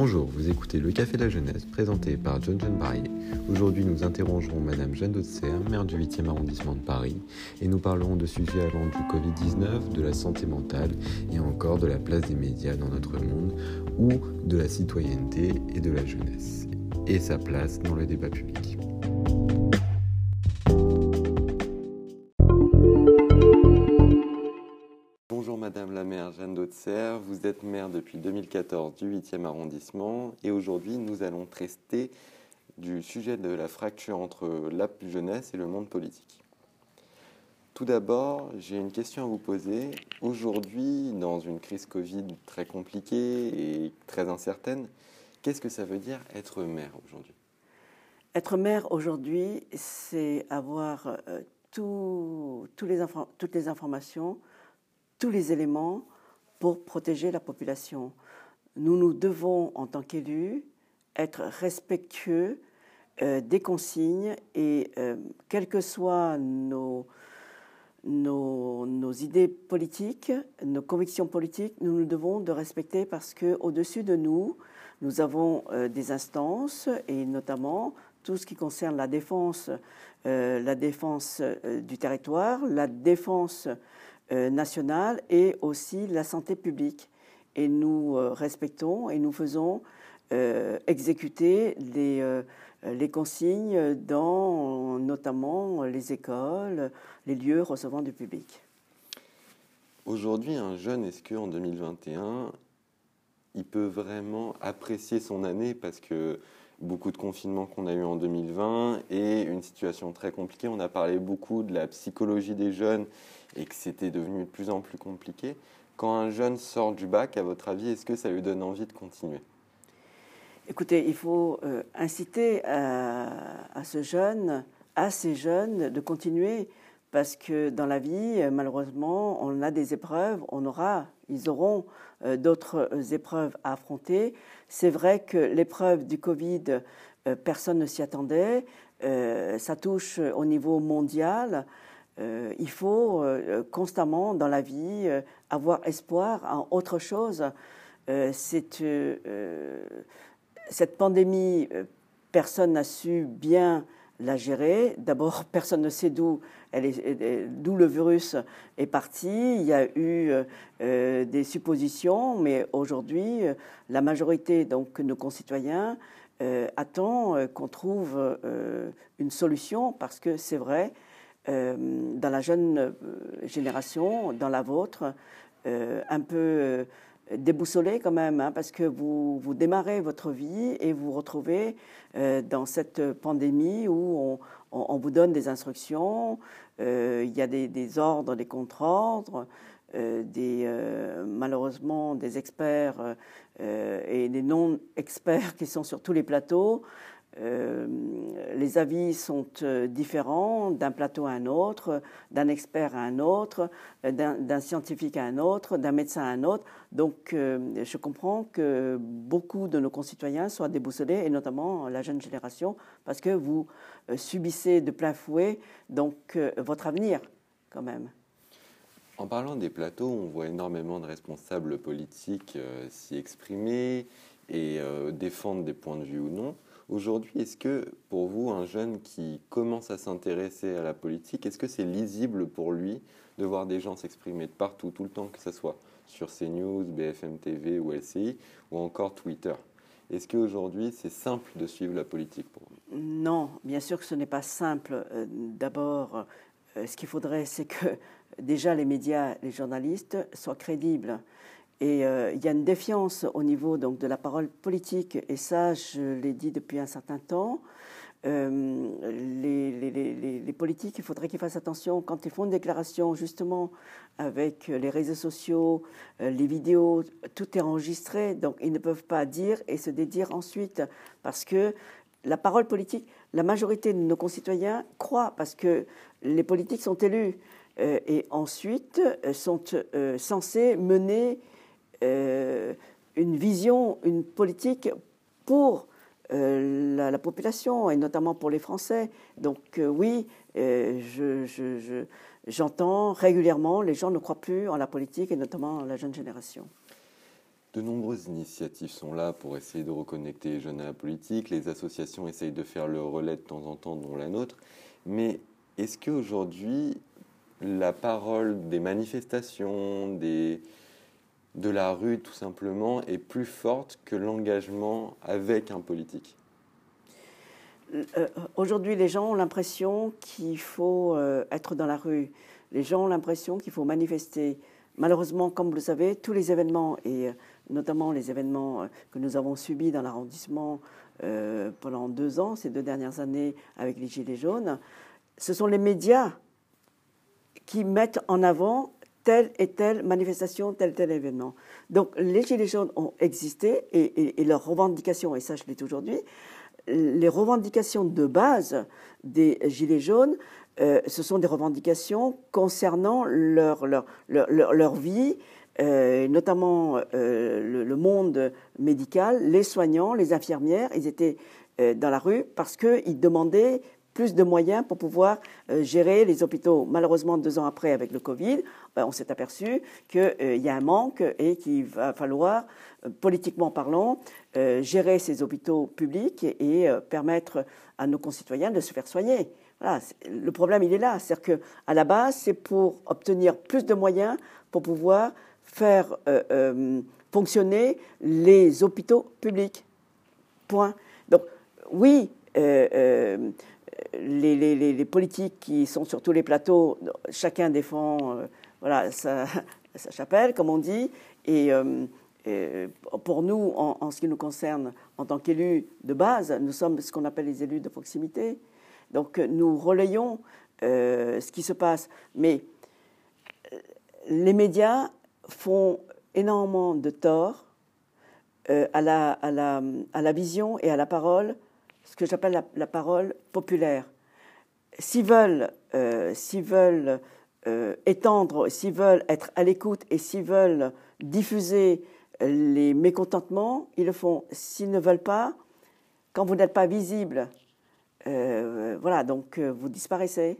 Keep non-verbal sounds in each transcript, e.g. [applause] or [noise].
Bonjour, vous écoutez Le Café de la Jeunesse, présenté par John John Barrier. Aujourd'hui, nous interrogerons Madame Jeanne d'Auxerre, maire du 8e arrondissement de Paris, et nous parlerons de sujets allant du Covid-19, de la santé mentale et encore de la place des médias dans notre monde ou de la citoyenneté et de la jeunesse, et sa place dans le débat public. Vous êtes maire depuis 2014 du 8e arrondissement et aujourd'hui nous allons traiter du sujet de la fracture entre la jeunesse et le monde politique. Tout d'abord, j'ai une question à vous poser. Aujourd'hui, dans une crise Covid très compliquée et très incertaine, qu'est-ce que ça veut dire être maire aujourd'hui? Être maire aujourd'hui, c'est avoir euh, toutes les informations tous les éléments pour protéger la population. Nous nous devons, en tant qu'élus, être respectueux euh, des consignes et, euh, quelles que soient nos, nos, idées politiques, nos convictions politiques, nous nous devons de respecter parce qu'au-dessus de nous, nous avons euh, des instances et notamment tout ce qui concerne la défense, la défense du territoire, la défense nationale et aussi la santé publique. Et nous euh, respectons et nous faisons euh, exécuter les, les consignes dans notamment les écoles, les lieux recevant du public. Aujourd'hui, un jeune, est-ce qu'en 2021, il peut vraiment apprécier son année parce que beaucoup de confinements qu'on a eu en 2020 et une situation très compliquée. On a parlé beaucoup de la psychologie des jeunes et que c'était devenu de plus en plus compliqué. Quand un jeune sort du bac, à votre avis, est-ce que ça lui donne envie de continuer? Écoutez, il faut euh, inciter à, ce jeune, à ces jeunes, de continuer parce que dans la vie, malheureusement, on a des épreuves, on aura, ils auront euh, d'autres épreuves à affronter. C'est vrai que l'épreuve du Covid, euh, personne ne s'y attendait. ça touche au niveau mondial. Euh, il faut euh, constamment dans la vie euh, avoir espoir en autre chose. cette pandémie, personne n'a su bien la gérer. D'abord, [laughs] personne ne sait d'où d'où le virus est parti. Il y a eu des suppositions, mais aujourd'hui, la majorité donc nos concitoyens attend qu'on trouve une solution parce que c'est vrai, euh, dans la jeune euh, génération, dans la vôtre, euh, un peu déboussolé quand même, hein, parce que vous, vous démarrez votre vie et vous retrouvez dans cette pandémie où on, vous donne des instructions, il y a des, ordres, des contre-ordres, des, malheureusement des experts et des non-experts [laughs] qui sont sur tous les plateaux. Euh, les avis sont euh, différents d'un plateau à un autre, d'un expert à un autre, euh, d'un scientifique à un autre, d'un médecin à un autre. Donc je comprends que beaucoup de nos concitoyens soient déboussolés, et notamment la jeune génération, parce que vous subissez de plein fouet donc, votre avenir quand même. En parlant des plateaux, on voit énormément de responsables politiques s'y exprimer et défendre des points de vue ou non. Aujourd'hui, est-ce que pour vous, un jeune qui commence à s'intéresser à la politique, est-ce que c'est lisible pour lui de voir des gens s'exprimer de partout, tout le temps, que ce soit sur CNews, BFM TV ou LCI, ou encore Twitter? Est-ce qu'aujourd'hui, c'est simple de suivre la politique pour vous? Non, bien sûr que ce n'est pas simple. Euh, d'abord, euh, ce qu'il faudrait, c'est que [laughs] déjà les médias, les journalistes soient crédibles. Et euh, il y a une défiance au niveau donc, de la parole politique, et ça, je l'ai dit depuis un certain temps. Euh, les, politiques, il faudrait qu'ils fassent attention quand ils font une déclaration, justement, avec les réseaux sociaux, euh, les vidéos, tout est enregistré, donc ils ne peuvent pas dire et se dédire ensuite, parce que la parole politique, la majorité de nos concitoyens croient, parce que les politiques sont élus, et ensuite sont censés mener euh, une vision, une politique pour euh, la, population et notamment pour les Français. Donc euh, oui, j'entends régulièrement, les gens ne croient plus en la politique et notamment en la jeune génération. De nombreuses initiatives sont là pour essayer de reconnecter les jeunes à la politique. Les associations essayent de faire le relais de temps en temps, dont la nôtre. Mais est-ce qu'aujourd'hui, la parole des manifestations, des, de la rue tout simplement, est plus forte que l'engagement avec un politique euh, Aujourd'hui, les gens ont l'impression qu'il faut euh, être dans la rue. Les gens ont l'impression qu'il faut manifester. Malheureusement, comme vous le savez, tous les événements et notamment les événements euh, que nous avons subis dans l'arrondissement euh, pendant deux ans, ces deux dernières années avec les Gilets jaunes, ce sont les médias qui mettent en avant telle et telle manifestation, tel tel événement. Donc les Gilets jaunes ont existé et, leurs revendications, et ça je l'ai aujourd'hui, les revendications de base des Gilets jaunes, euh, ce sont des revendications concernant leur, leur, leur, leur vie, euh, notamment euh, le, monde médical, les soignants, les infirmières, ils étaient dans la rue parce qu'ils demandaient plus de moyens pour pouvoir gérer les hôpitaux. Malheureusement, deux ans après, avec le Covid, ben, on s'est aperçu qu'il y a un manque et qu'il va falloir, politiquement parlant, gérer ces hôpitaux publics et, permettre à nos concitoyens de se faire soigner. Voilà, le problème, il est là. C'est-à-dire qu'à la base, c'est pour obtenir plus de moyens pour pouvoir faire euh, euh, fonctionner les hôpitaux publics. Point. Donc, oui, euh, les, politiques qui sont sur tous les plateaux, chacun défend voilà, [laughs] sa, chapelle, comme on dit, et, pour nous, en, ce qui nous concerne, en tant qu'élus de base, nous sommes ce qu'on appelle les élus de proximité. Donc, nous relayons ce qui se passe. Mais les médias font énormément de tort euh, à, la, vision et à la parole, ce que j'appelle la, parole populaire. S'ils veulent, euh, veulent euh, étendre, s'ils veulent être à l'écoute et s'ils veulent diffuser les mécontentements, ils le font. S'ils ne veulent pas, quand vous n'êtes pas visible, voilà, donc vous disparaissez.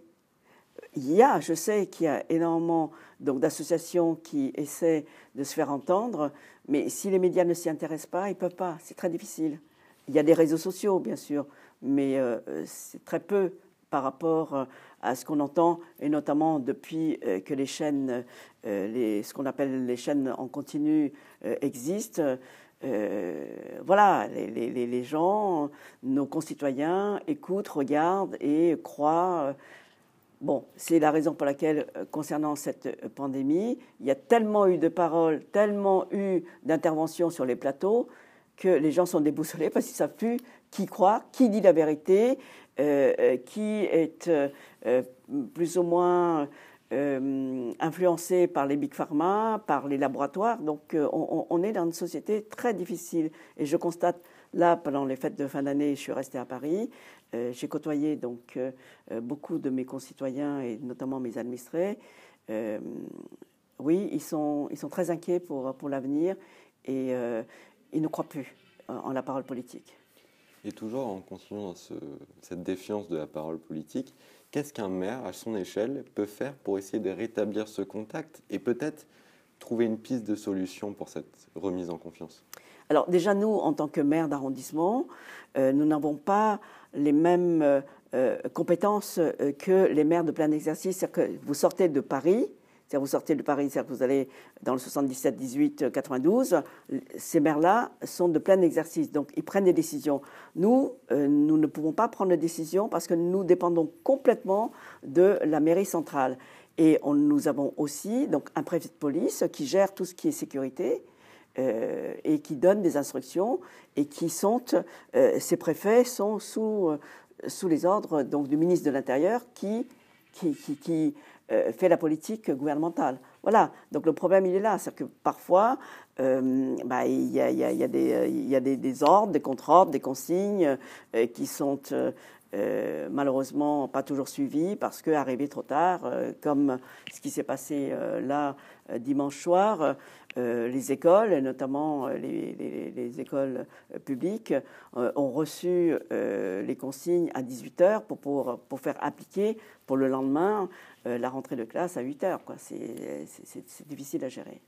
Il y a, je sais qu'il y a énormément donc d'associations qui essaient de se faire entendre, mais si les médias ne s'y intéressent pas, ils ne peuvent pas, c'est très difficile. Il y a des réseaux sociaux, bien sûr, mais euh, c'est très peu par rapport euh, à ce qu'on entend, et notamment depuis euh, que les chaînes, ce qu'on appelle les chaînes en continu existent. voilà, les, les, gens, nos concitoyens écoutent, regardent et croient Bon, c'est la raison pour laquelle, concernant cette pandémie, il y a tellement eu de paroles, tellement eu d'interventions sur les plateaux que les gens sont déboussolés parce qu'ils ne savent plus qui croit, qui dit la vérité, euh, qui est plus ou moins influencé par les big pharma, par les laboratoires. Donc on, est dans une société très difficile. Et je constate là, pendant les fêtes de fin d'année, je suis restée à Paris. Euh, j'ai côtoyé donc euh, euh, beaucoup de mes concitoyens et notamment mes administrés. oui, ils sont, ils sont très inquiets pour, pour l'avenir et ils ne croient plus en la parole politique. Et toujours en continuant cette défiance de la parole politique, qu'est-ce qu'un maire, à son échelle, peut faire pour essayer de rétablir ce contact et peut-être trouver une piste de solution pour cette remise en confiance? Alors déjà, nous, en tant que maire d'arrondissement, nous n'avons pas les mêmes euh, euh, compétences euh, que les maires de plein exercice. C'est-à-dire que vous sortez de Paris, c'est-à-dire vous sortez de Paris, c'est-à-dire vous allez dans le 77, 18, 92, ces maires-là sont de plein exercice, donc ils prennent des décisions. Nous, nous ne pouvons pas prendre de décisions parce que nous dépendons complètement de la mairie centrale. Et nous avons aussi donc un préfet de police qui gère tout ce qui est sécurité, euh, et qui donnent des instructions et qui sont, euh, ces préfets sont sous, euh, sous les ordres donc, du ministre de l'Intérieur qui, qui, qui, fait la politique gouvernementale. Voilà, donc le problème il est là, c'est que parfois bah, il y, a, des, des, ordres, des contre-ordres, des consignes qui sont malheureusement pas toujours suivis parce qu'arrivés trop tard, comme ce qui s'est passé là dimanche soir, euh, les écoles, notamment euh, les, écoles euh, publiques, ont reçu les consignes à 18 heures pour, pour, pour, faire appliquer pour le lendemain la rentrée de classe à 8 heures. C'est difficile à gérer.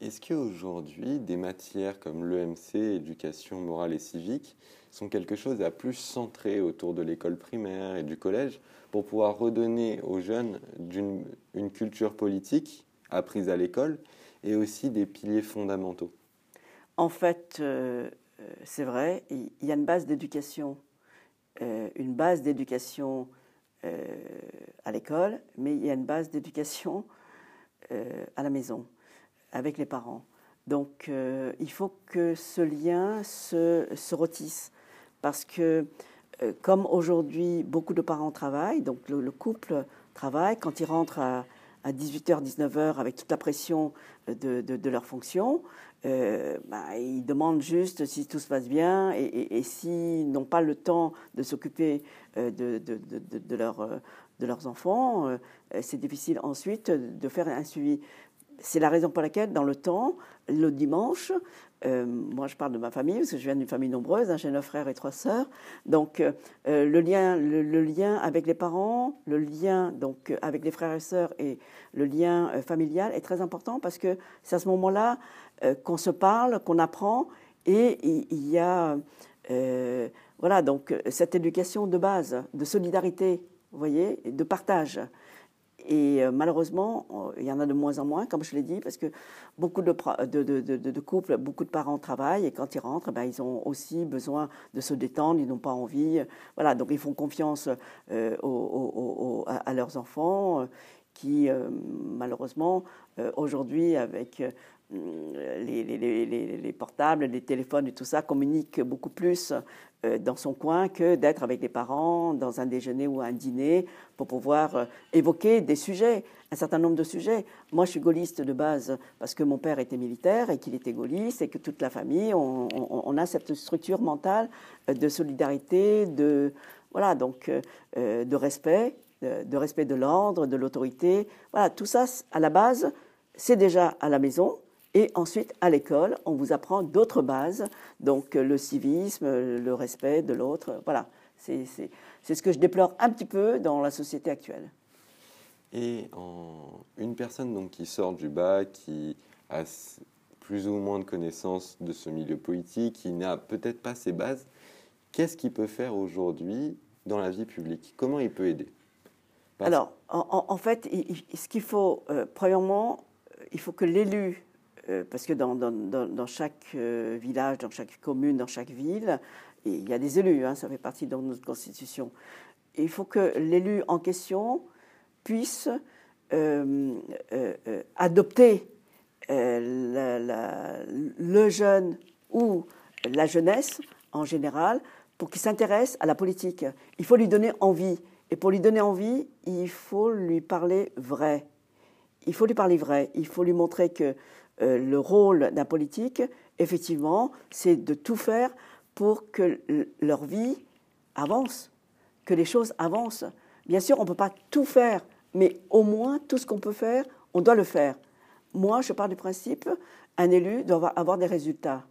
Est-ce qu'aujourd'hui, des matières comme l'EMC, éducation morale et civique, sont quelque chose à plus centrer autour de l'école primaire et du collège pour pouvoir redonner aux jeunes une culture politique apprise à l'école et aussi des piliers fondamentaux En fait, euh, euh, c'est vrai, il y a une base d'éducation, euh, une base d'éducation à l'école, mais il y a une base d'éducation à la maison avec les parents. Donc il faut que ce lien se, se rôtisse. Parce que comme aujourd'hui beaucoup de parents travaillent, donc le, couple travaille, quand ils rentrent à, 18h, 19h avec toute la pression de, de, leur fonction, euh, bah, ils demandent juste si tout se passe bien et, et, s'ils n'ont pas le temps de s'occuper de, de, de leurs enfants, c'est difficile ensuite de faire un suivi. C'est la raison pour laquelle, dans le temps, le dimanche, euh, moi je parle de ma famille, parce que je viens d'une famille nombreuse, hein, j'ai neuf frères et trois sœurs, donc euh, le, lien, le, lien avec les parents, le lien donc, avec les frères et sœurs et le lien euh, familial est très important parce que c'est à ce moment-là qu'on se parle, qu'on apprend, et il y, a voilà, donc, cette éducation de base, de solidarité, vous voyez, de partage. Et euh, malheureusement, il y en a de moins en moins, comme je l'ai dit, parce que beaucoup de, couples, beaucoup de parents travaillent et quand ils rentrent, ben, ils ont aussi besoin de se détendre, ils n'ont pas envie. Voilà, donc ils font confiance euh, à, leurs enfants euh, qui, malheureusement, aujourd'hui, avec les, les, portables, les téléphones et tout ça communiquent beaucoup plus euh, dans son coin que d'être avec les parents dans un déjeuner ou un dîner pour pouvoir euh, évoquer des sujets, un certain nombre de sujets. Moi, je suis gaulliste de base parce que mon père était militaire et qu'il était gaulliste et que toute la famille, on, a cette structure mentale euh, de solidarité, de voilà donc de respect, de respect de l'ordre, de l'autorité. Voilà, tout ça à la base, c'est déjà à la maison. Et ensuite, à l'école, on vous apprend d'autres bases, donc euh, le civisme, le respect de l'autre. Voilà, c'est ce que je déplore un petit peu dans la société actuelle. Et en, une personne donc, qui sort du bas, qui a plus ou moins de connaissances de ce milieu politique, qui n'a peut-être pas ses bases, qu'est-ce qu'il peut faire aujourd'hui dans la vie publique? Comment il peut aider? Alors, en, fait, ce qu'il faut, euh, premièrement, il faut que l'élu euh, parce que dans, chaque euh, village, dans chaque commune, dans chaque ville, il y a des élus, hein, ça fait partie de notre constitution. il faut que l'élu en question puisse euh, adopter le jeune ou la jeunesse en général pour qu'il s'intéresse à la politique. Il faut lui donner envie. Et pour lui donner envie, il faut lui parler vrai. Il faut lui parler vrai. Il faut lui montrer que euh, le rôle d'un politique, effectivement, c'est de tout faire pour que leur vie avance, que les choses avancent. Bien sûr, on ne peut pas tout faire, mais au moins tout ce qu'on peut faire, on doit le faire. Moi, je pars du principe, un élu doit avoir des résultats.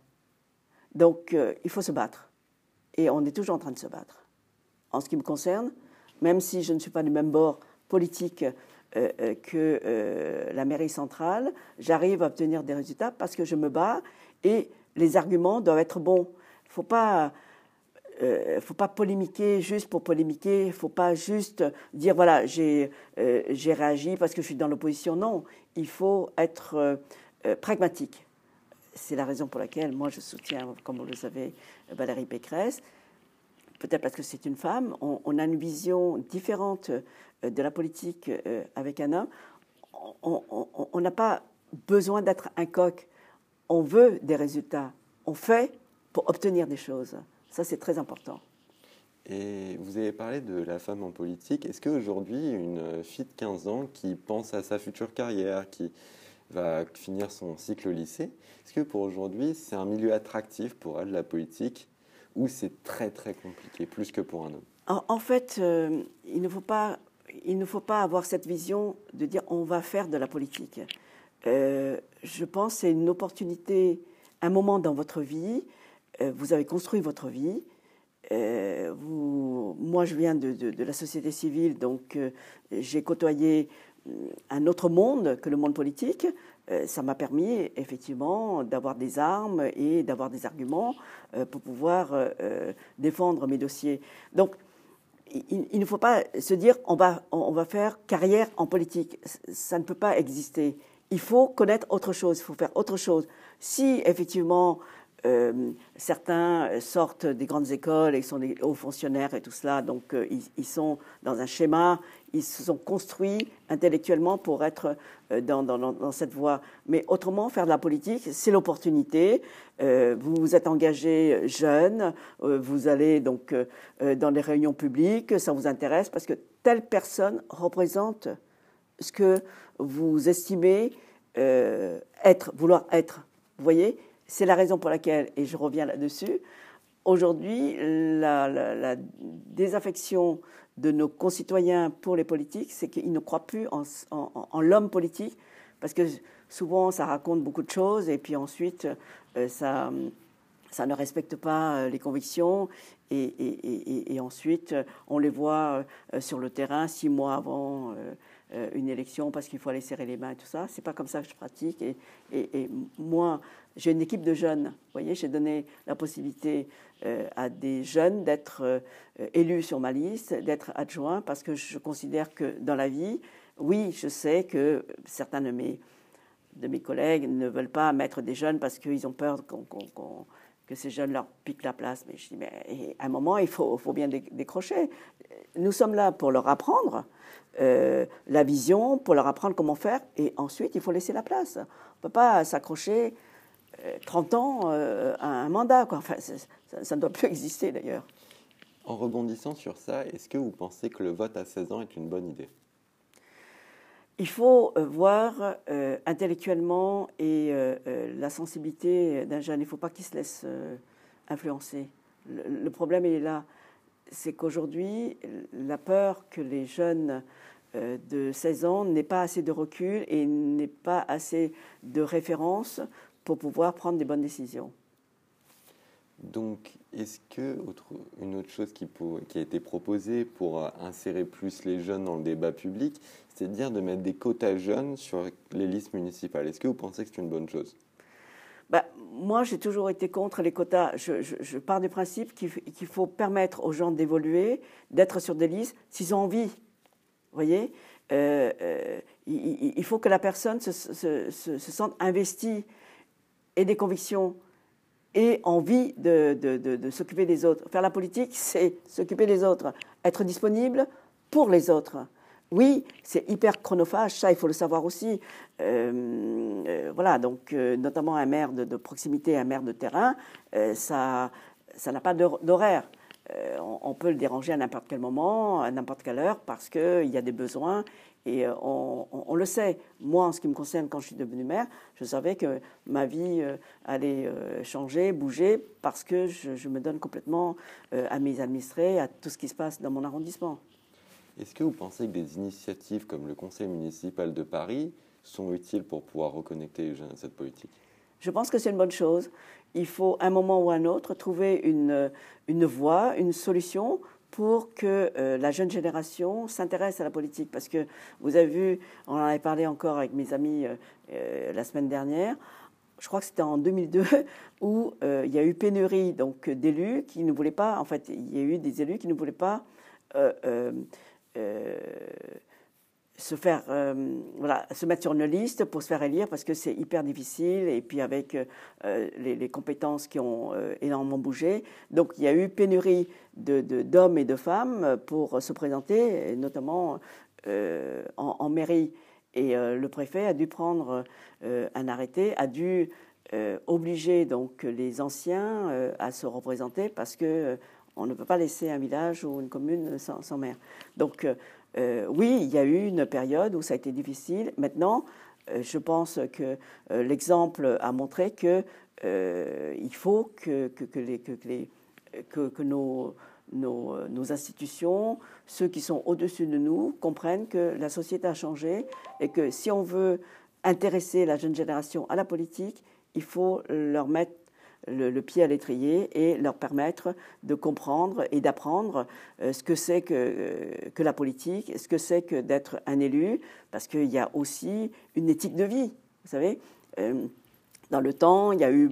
Donc, euh, il faut se battre. Et on est toujours en train de se battre. En ce qui me concerne, même si je ne suis pas du même bord politique que euh, la mairie centrale, j'arrive à obtenir des résultats parce que je me bats et les arguments doivent être bons. Il ne faut pas, faut pas polémiquer juste pour polémiquer. Il faut pas juste dire voilà, j'ai réagi parce que je suis dans l'opposition. Non, il faut être pragmatique. C'est la raison pour laquelle moi je soutiens, comme vous le savez, Valérie Pécresse peut-être parce que c'est une femme, on, a une vision différente euh, de la politique euh, avec un homme. On n'a pas besoin d'être un coq. On veut des résultats. On fait pour obtenir des choses. Ça, c'est très important. Et vous avez parlé de la femme en politique. Est-ce qu'aujourd'hui, une fille de 15 ans qui pense à sa future carrière, qui va finir son cycle au lycée, est-ce que pour aujourd'hui, c'est un milieu attractif pour elle, la politique, ou c'est très très compliqué, plus que pour un homme? En, fait, euh, il ne faut pas il ne faut pas avoir cette vision de dire on va faire de la politique. Euh, je pense que c'est une opportunité, un moment dans votre vie. Euh, vous avez construit votre vie. Euh, moi, je viens de, de, la société civile, donc j'ai côtoyé un autre monde que le monde politique, ça m'a permis effectivement d'avoir des armes et d'avoir des arguments pour pouvoir défendre mes dossiers. Donc, il, ne faut pas se dire on va, on va faire carrière en politique. Ça ne peut pas exister. Il faut connaître autre chose, il faut faire autre chose. Si effectivement euh, certains sortent des grandes écoles et sont des hauts fonctionnaires et tout cela, donc euh, ils, sont dans un schéma, ils se sont construits intellectuellement pour être euh, dans, dans, cette voie. Mais autrement, faire de la politique, c'est l'opportunité. vous vous êtes engagé jeune, vous allez donc dans des réunions publiques, ça vous intéresse parce que telle personne représente ce que vous estimez être, vouloir être. Vous voyez? C'est la raison pour laquelle, et je reviens là-dessus, aujourd'hui, la, désaffection de nos concitoyens pour les politiques, c'est qu'ils ne croient plus en, l'homme politique, parce que souvent ça raconte beaucoup de choses, et puis ensuite euh, ça, ça ne respecte pas euh, les convictions, et, ensuite on les voit euh, sur le terrain six mois avant une élection parce qu'il faut aller serrer les mains et tout ça. C'est pas comme ça que je pratique. Et, et, moi, j'ai une équipe de jeunes. Vous voyez, j'ai donné la possibilité euh, à des jeunes d'être euh, élus sur ma liste, d'être adjoints, parce que je considère que dans la vie, oui, je sais que certains de mes, de mes collègues ne veulent pas mettre des jeunes parce qu'ils ont peur que ces jeunes leur piquent la place. Mais je dis, mais à un moment, il faut, faut bien décrocher. Nous sommes là pour leur apprendre. Euh, la vision, pour leur apprendre comment faire, et ensuite il faut laisser la place. On ne peut pas s'accrocher 30 ans euh, un mandat. Quoi. Enfin, ça, ne doit plus exister d'ailleurs. En rebondissant sur ça, est-ce que vous pensez que le vote à 16 ans est une bonne idée? Il faut euh, voir euh, intellectuellement et la sensibilité d'un jeune. Il ne faut pas qu'il se laisse influencer. Le, problème, il est là. C'est qu'aujourd'hui, la peur que les jeunes de 16 ans n'aient pas assez de recul et n'aient pas assez de références pour pouvoir prendre des bonnes décisions. Donc, est-ce que autre, une autre chose qui, a été proposée pour insérer plus les jeunes dans le débat public, c'est de mettre des quotas jeunes sur les listes municipales Est-ce que vous pensez que c'est une bonne chose? Bah, Moi, j'ai toujours été contre les quotas. Je, pars du principe qu'il faut permettre aux gens d'évoluer, d'être sur des listes s'ils ont envie. Vous voyez? Euh, euh, il, faut que la personne se sente investie et des convictions et envie de, de, de, s'occuper des autres. Faire la politique, c'est s'occuper des autres, être disponible pour les autres. Oui, c'est hyper chronophage, ça il faut le savoir aussi. Euh, euh, voilà, donc euh, notamment un maire de, proximité, un maire de terrain, ça ça n'a pas d'horaire. On, on, peut le déranger à n'importe quel moment, à n'importe quelle heure, parce qu'il y a des besoins et euh, on, le sait. Moi, en ce qui me concerne, quand je suis devenue maire, je savais que ma vie euh, allait euh, changer, bouger, parce que je, me donne complètement à mes administrés, à tout ce qui se passe dans mon arrondissement. Est-ce que vous pensez que des initiatives comme le Conseil municipal de Paris sont utiles pour pouvoir reconnecter cette politique? Je pense que c'est une bonne chose. Il faut, un moment ou un autre, trouver une, voie, une solution pour que euh, la jeune génération s'intéresse à la politique. Parce que vous avez vu, on en avait parlé encore avec mes amis euh, euh, la semaine dernière, je crois que c'était en 2002, [laughs] où il y a eu pénurie d'élus qui ne voulaient pas, en fait, il y a eu des élus qui ne voulaient pas se faire euh, voilà se mettre sur une liste pour se faire élire parce que c'est hyper difficile et puis avec euh, les, compétences qui ont euh, énormément bougé. Donc il y a eu pénurie de d'hommes et de femmes pour se présenter notamment en, mairie. Et le préfet a dû prendre un arrêté a dû obliger donc les anciens à se représenter parce que on ne peut pas laisser un village ou une commune sans, sans maire. Donc euh, oui, il y a eu une période où ça a été difficile. Maintenant, euh, je pense que euh, l'exemple a montré que il faut que, nos, nos, institutions, ceux qui sont au-dessus de nous, comprennent que la société a changé et que si on veut intéresser la jeune génération à la politique, il faut leur mettre le, pied à l'étrier et leur permettre de comprendre et d'apprendre ce que c'est que, que la politique, ce que c'est que d'être un élu, parce qu'il y a aussi une éthique de vie, vous savez. dans le temps, il y a eu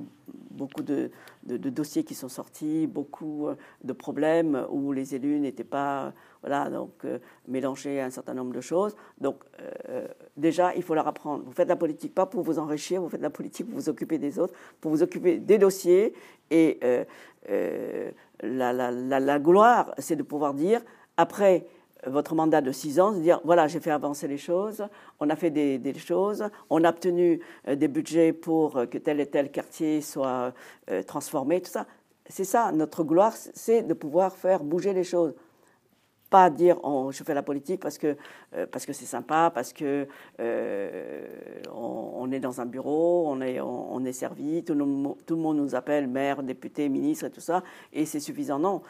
beaucoup de, de, dossiers qui sont sortis, beaucoup euh, de problèmes où les élus n'étaient pas voilà, donc, euh, mélangés à un certain nombre de choses. Donc euh, déjà, il faut leur apprendre. Vous faites la politique pas pour vous enrichir, vous faites la politique pour vous occuper des autres, pour vous occuper des dossiers. Et la, gloire, c'est de pouvoir dire, après votre mandat de six ans, de dire voilà, j'ai fait avancer les choses, on a fait des, choses, on a obtenu euh, des budgets pour euh, que tel et tel quartier soit euh, transformé, tout ça. C'est ça, notre gloire, c'est de pouvoir faire bouger les choses. Pas dire oh, je fais la politique parce que que c'est sympa, parce que on, est dans un bureau, on est on, servi, tout le, monde nous appelle maire, député, ministre et tout ça, et c'est suffisant. Non,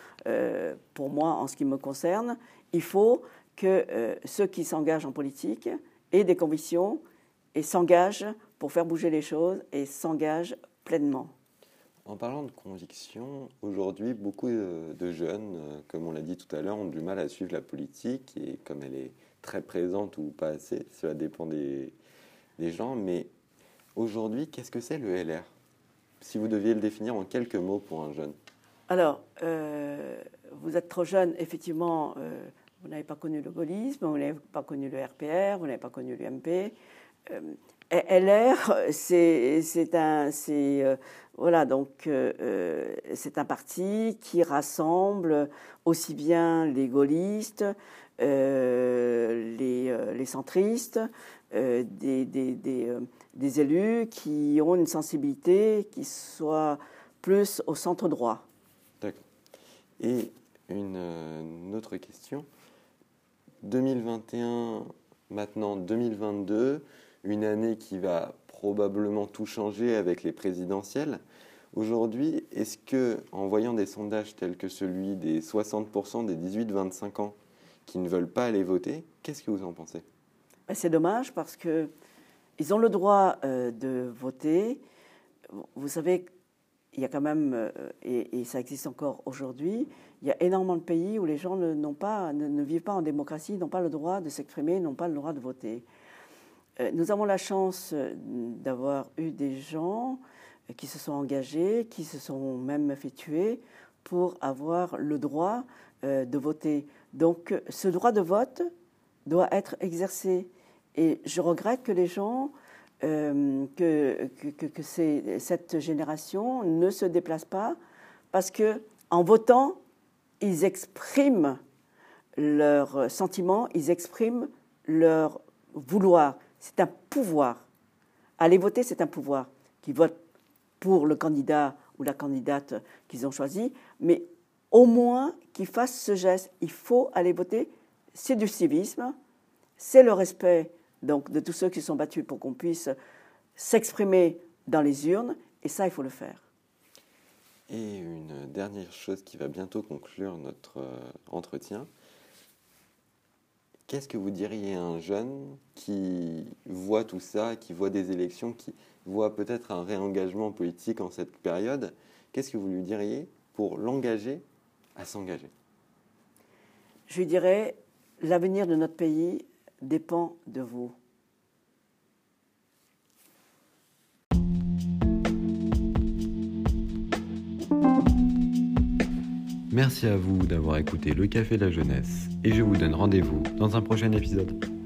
pour moi, en ce qui me concerne, il faut que euh, ceux qui s'engagent en politique aient des convictions et s'engagent pour faire bouger les choses et s'engagent pleinement. En parlant de conviction, aujourd'hui, beaucoup de jeunes, euh, comme on l'a dit tout à l'heure, ont du mal à suivre la politique et comme elle est très présente ou pas assez, cela dépend des, gens. Mais aujourd'hui, qu'est-ce que c'est le LR Si vous deviez le définir en quelques mots pour un jeune. Alors, euh, vous êtes trop jeune, effectivement, vous n'avez pas connu le gaullisme, vous n'avez pas connu le RPR, vous n'avez pas connu l'UMP. Euh, LR, c'est un, euh, voilà, donc euh, c'est un parti qui rassemble aussi bien les gaullistes, les, les, centristes, des, des, élus qui ont une sensibilité qui soit plus au centre droit. D'accord. Et une autre question. 2021, maintenant 2022, une année qui va probablement tout changer avec les présidentielles. Aujourd'hui, est-ce que, en voyant des sondages tels que celui des 60% des 18-25 ans qui ne veulent pas aller voter, qu'est-ce que vous en pensez? Ben, C'est dommage parce que ils ont le droit euh, de voter. Vous savez, il y a quand même, euh, et, ça existe encore aujourd'hui, il y a énormément de pays où les gens ne, vivent pas en démocratie, n'ont pas le droit de s'exprimer, n'ont pas le droit de voter. Euh, nous avons la chance euh, d'avoir eu des gens qui se sont engagés, qui se sont même fait tuer pour avoir le droit de voter. Donc ce droit de vote doit être exercé. Et je regrette que les gens euh, que, que, que cette génération ne se déplace pas parce que en votant, ils expriment leurs sentiments, ils expriment leur vouloir. C'est un pouvoir. Aller voter, c'est un pouvoir. Qu'ils votent pour le candidat ou la candidate qu'ils ont choisi, mais au moins qu'ils fassent ce geste. Il faut aller voter. C'est du civisme, c'est le respect donc de tous ceux qui sont battus pour qu'on puisse s'exprimer dans les urnes, et ça, il faut le faire. Et une dernière chose qui va bientôt conclure notre euh, entretien. Qu'est-ce que vous diriez à un jeune qui voit tout ça, qui voit des élections, qui voit peut-être un réengagement politique en cette période? Qu'est-ce que vous lui diriez pour l'engager à s'engager? Je lui dirais, l'avenir de notre pays dépend de vous. Merci à vous d'avoir écouté le Café de la Jeunesse et je vous donne rendez-vous dans un prochain épisode.